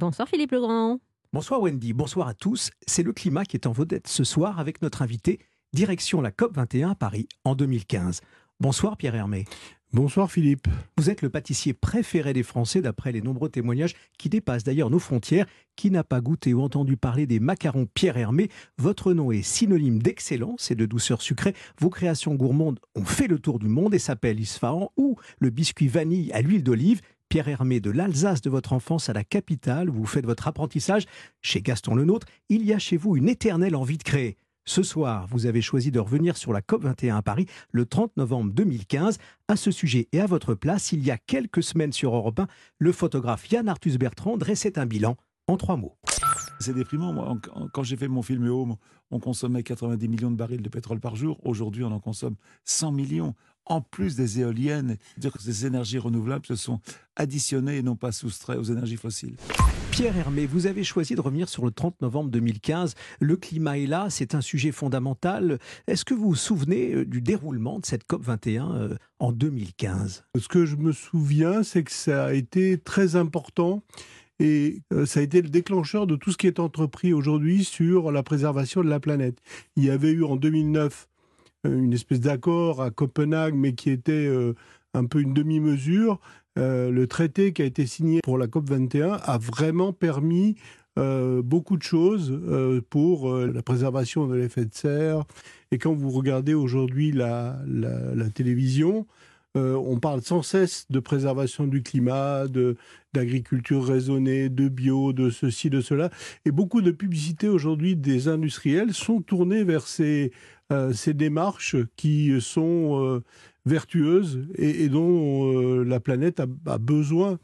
Bonsoir Philippe Legrand. Bonsoir Wendy, bonsoir à tous. C'est le climat qui est en vedette ce soir avec notre invité, direction la COP21 à Paris en 2015. Bonsoir Pierre Hermé. Bonsoir Philippe. Vous êtes le pâtissier préféré des Français d'après les nombreux témoignages qui dépassent d'ailleurs nos frontières. Qui n'a pas goûté ou entendu parler des macarons Pierre Hermé? Votre nom est synonyme d'excellence et de douceur sucrée. Vos créations gourmandes ont fait le tour du monde et s'appellent Isfahan ou le biscuit vanille à l'huile d'olive. Pierre Hermé de l'Alsace de votre enfance à la capitale, vous faites votre apprentissage chez Gaston Lenôtre. Il y a chez vous une éternelle envie de créer. Ce soir, vous avez choisi de revenir sur la COP21 à Paris le 30 novembre 2015. À ce sujet et à votre place, il y a quelques semaines sur Europe 1, le photographe Yann Arthus Bertrand dressait un bilan en trois mots. C'est déprimant. Quand j'ai fait mon film Home, on consommait 90 millions de barils de pétrole par jour. Aujourd'hui, on en consomme 100 millions. En plus des éoliennes, dire que ces énergies renouvelables se sont additionnées et non pas soustraites aux énergies fossiles. Pierre Hermé, vous avez choisi de revenir sur le 30 novembre 2015. Le climat est là, c'est un sujet fondamental. Est-ce que vous vous souvenez euh, du déroulement de cette COP 21 euh, en 2015 Ce que je me souviens, c'est que ça a été très important et euh, ça a été le déclencheur de tout ce qui est entrepris aujourd'hui sur la préservation de la planète. Il y avait eu en 2009 une espèce d'accord à Copenhague, mais qui était un peu une demi-mesure. Euh, le traité qui a été signé pour la COP21 a vraiment permis euh, beaucoup de choses euh, pour la préservation de l'effet de serre. Et quand vous regardez aujourd'hui la, télévision, on parle sans cesse de préservation du climat, d'agriculture raisonnée, de bio, de ceci, de cela. Et beaucoup de publicités aujourd'hui des industriels sont tournées vers ces, ces démarches qui sont vertueuse et, dont euh, la planète a, besoin.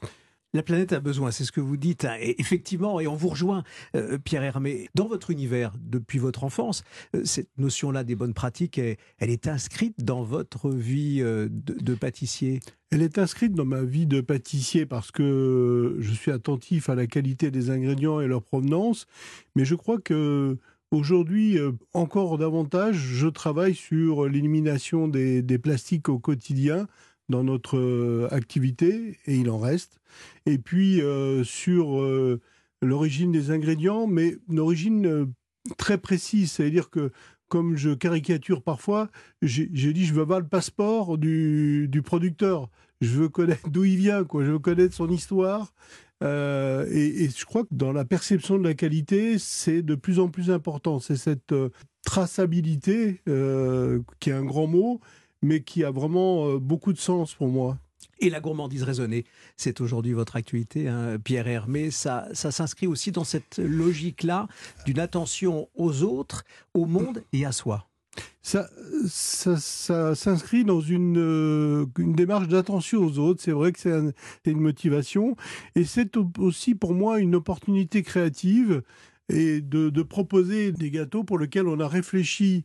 La planète a besoin, c'est ce que vous dites. Hein. Et effectivement, et on vous rejoint, euh, Pierre Hermé, dans votre univers, depuis votre enfance, euh, cette notion-là des bonnes pratiques, elle, est inscrite dans votre vie de, pâtissier? Elle est inscrite dans ma vie de pâtissier parce que je suis attentif à la qualité des ingrédients et leur provenance, mais je crois que Aujourd'hui, euh, encore davantage, je travaille sur l'élimination des, plastiques au quotidien dans notre euh, activité, et il en reste. Et puis euh, sur l'origine des ingrédients, mais une origine très précise, c'est-à-dire que comme je caricature parfois, j'ai dit je veux avoir le passeport du, du producteur. Je veux connaître d'où il vient, quoi. Je veux connaître son histoire. Euh, et, je crois que dans la perception de la qualité, c'est de plus en plus important. C'est cette euh, traçabilité euh, qui est un grand mot, mais qui a vraiment beaucoup de sens pour moi. Et la gourmandise raisonnée, c'est aujourd'hui votre actualité, hein, Pierre Hermé. Ça, ça s'inscrit aussi dans cette logique-là d'une attention aux autres, au monde et à soi ça, ça, s'inscrit dans une, euh, une démarche d'attention aux autres. C'est vrai que c'est une motivation. Et c'est aussi pour moi une opportunité créative et de, de, proposer des gâteaux pour lesquels on a réfléchi,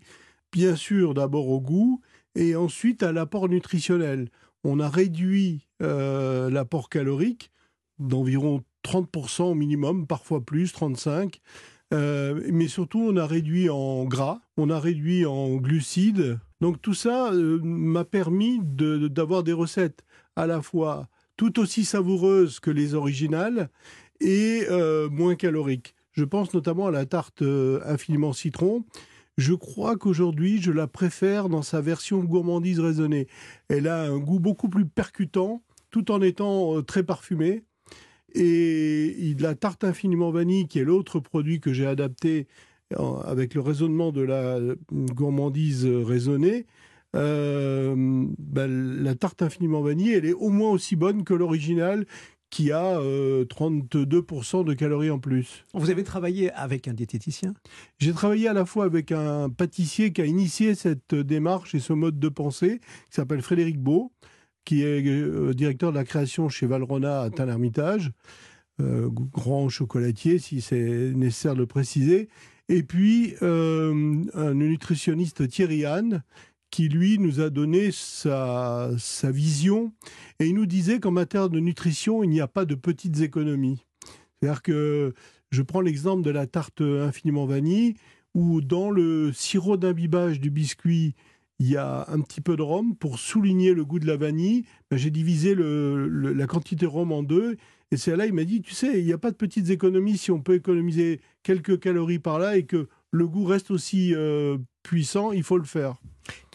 bien sûr, d'abord au goût et ensuite à l'apport nutritionnel. On a réduit euh, l'apport calorique d'environ 30% au minimum, parfois plus, 35%. Euh, mais surtout, on a réduit en gras, on a réduit en glucides. Donc tout ça euh, m'a permis d'avoir des recettes à la fois tout aussi savoureuses que les originales et euh, moins caloriques. Je pense notamment à la tarte infiniment citron. Je crois qu'aujourd'hui, je la préfère dans sa version gourmandise raisonnée. Elle a un goût beaucoup plus percutant, tout en étant très parfumée. Et la tarte infiniment vanille, qui est l'autre produit que j'ai adapté avec le raisonnement de la gourmandise raisonnée, euh, ben, la tarte infiniment vanille, elle est au moins aussi bonne que l'original qui a 32% euh, de calories en plus. Vous avez travaillé avec un diététicien? J'ai travaillé à la fois avec un pâtissier qui a initié cette démarche et ce mode de pensée, qui s'appelle Frédéric Beau, qui est euh, directeur de la création chez Valrona à Tain-l'Hermitage, euh, grand chocolatier, si c'est nécessaire de le préciser. Et puis, euh, un nutritionniste Thierry Anne, qui lui nous a donné sa, sa vision. Et il nous disait qu'en matière de nutrition, il n'y a pas de petites économies. C'est-à-dire que je prends l'exemple de la tarte infiniment vanille, où dans le sirop d'imbibage du biscuit, il y a un petit peu de rhum pour souligner le goût de la vanille. Ben, j'ai divisé la quantité rhum en deux Et c'est là, il m'a dit, tu sais, il n'y a pas de petites économies si on peut économiser quelques calories par là et que le goût reste aussi euh, puissant, il faut le faire.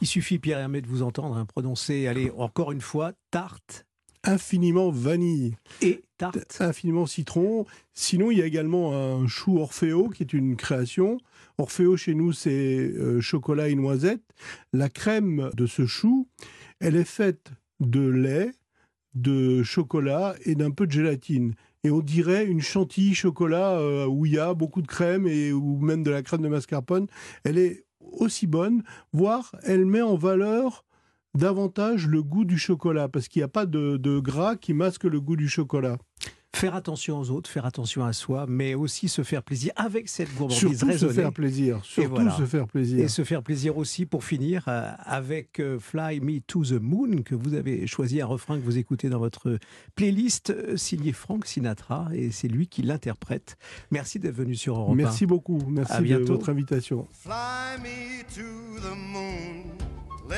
Il suffit, Pierre Hermé, de vous entendre hein, prononcer, allez, encore une fois, tarte. Infiniment vanille. Et tarte. Infiniment citron. Sinon, il y a également un chou Orfeo qui est une création. Orfeo, chez nous, c'est euh, chocolat et noisette. La crème de ce chou, elle est faite de lait, de chocolat et d'un peu de gélatine. Et on dirait une chantilly chocolat euh, où il y a beaucoup de crème et ou même de la crème de mascarpone. Elle est aussi bonne, voire elle met en valeur davantage le goût du chocolat parce qu'il n'y a pas de, de gras qui masque le goût du chocolat faire attention aux autres, faire attention à soi, mais aussi se faire plaisir avec cette gourmandise surtout raisonnée. se faire plaisir, surtout se faire plaisir. Et se faire plaisir aussi pour finir euh, avec euh, Fly Me to the Moon que vous avez choisi un refrain que vous écoutez dans votre playlist euh, signé Frank Sinatra et c'est lui qui l'interprète. Merci d'être venu sur Europe 1. Merci beaucoup, merci de votre invitation. Fly me to the moon,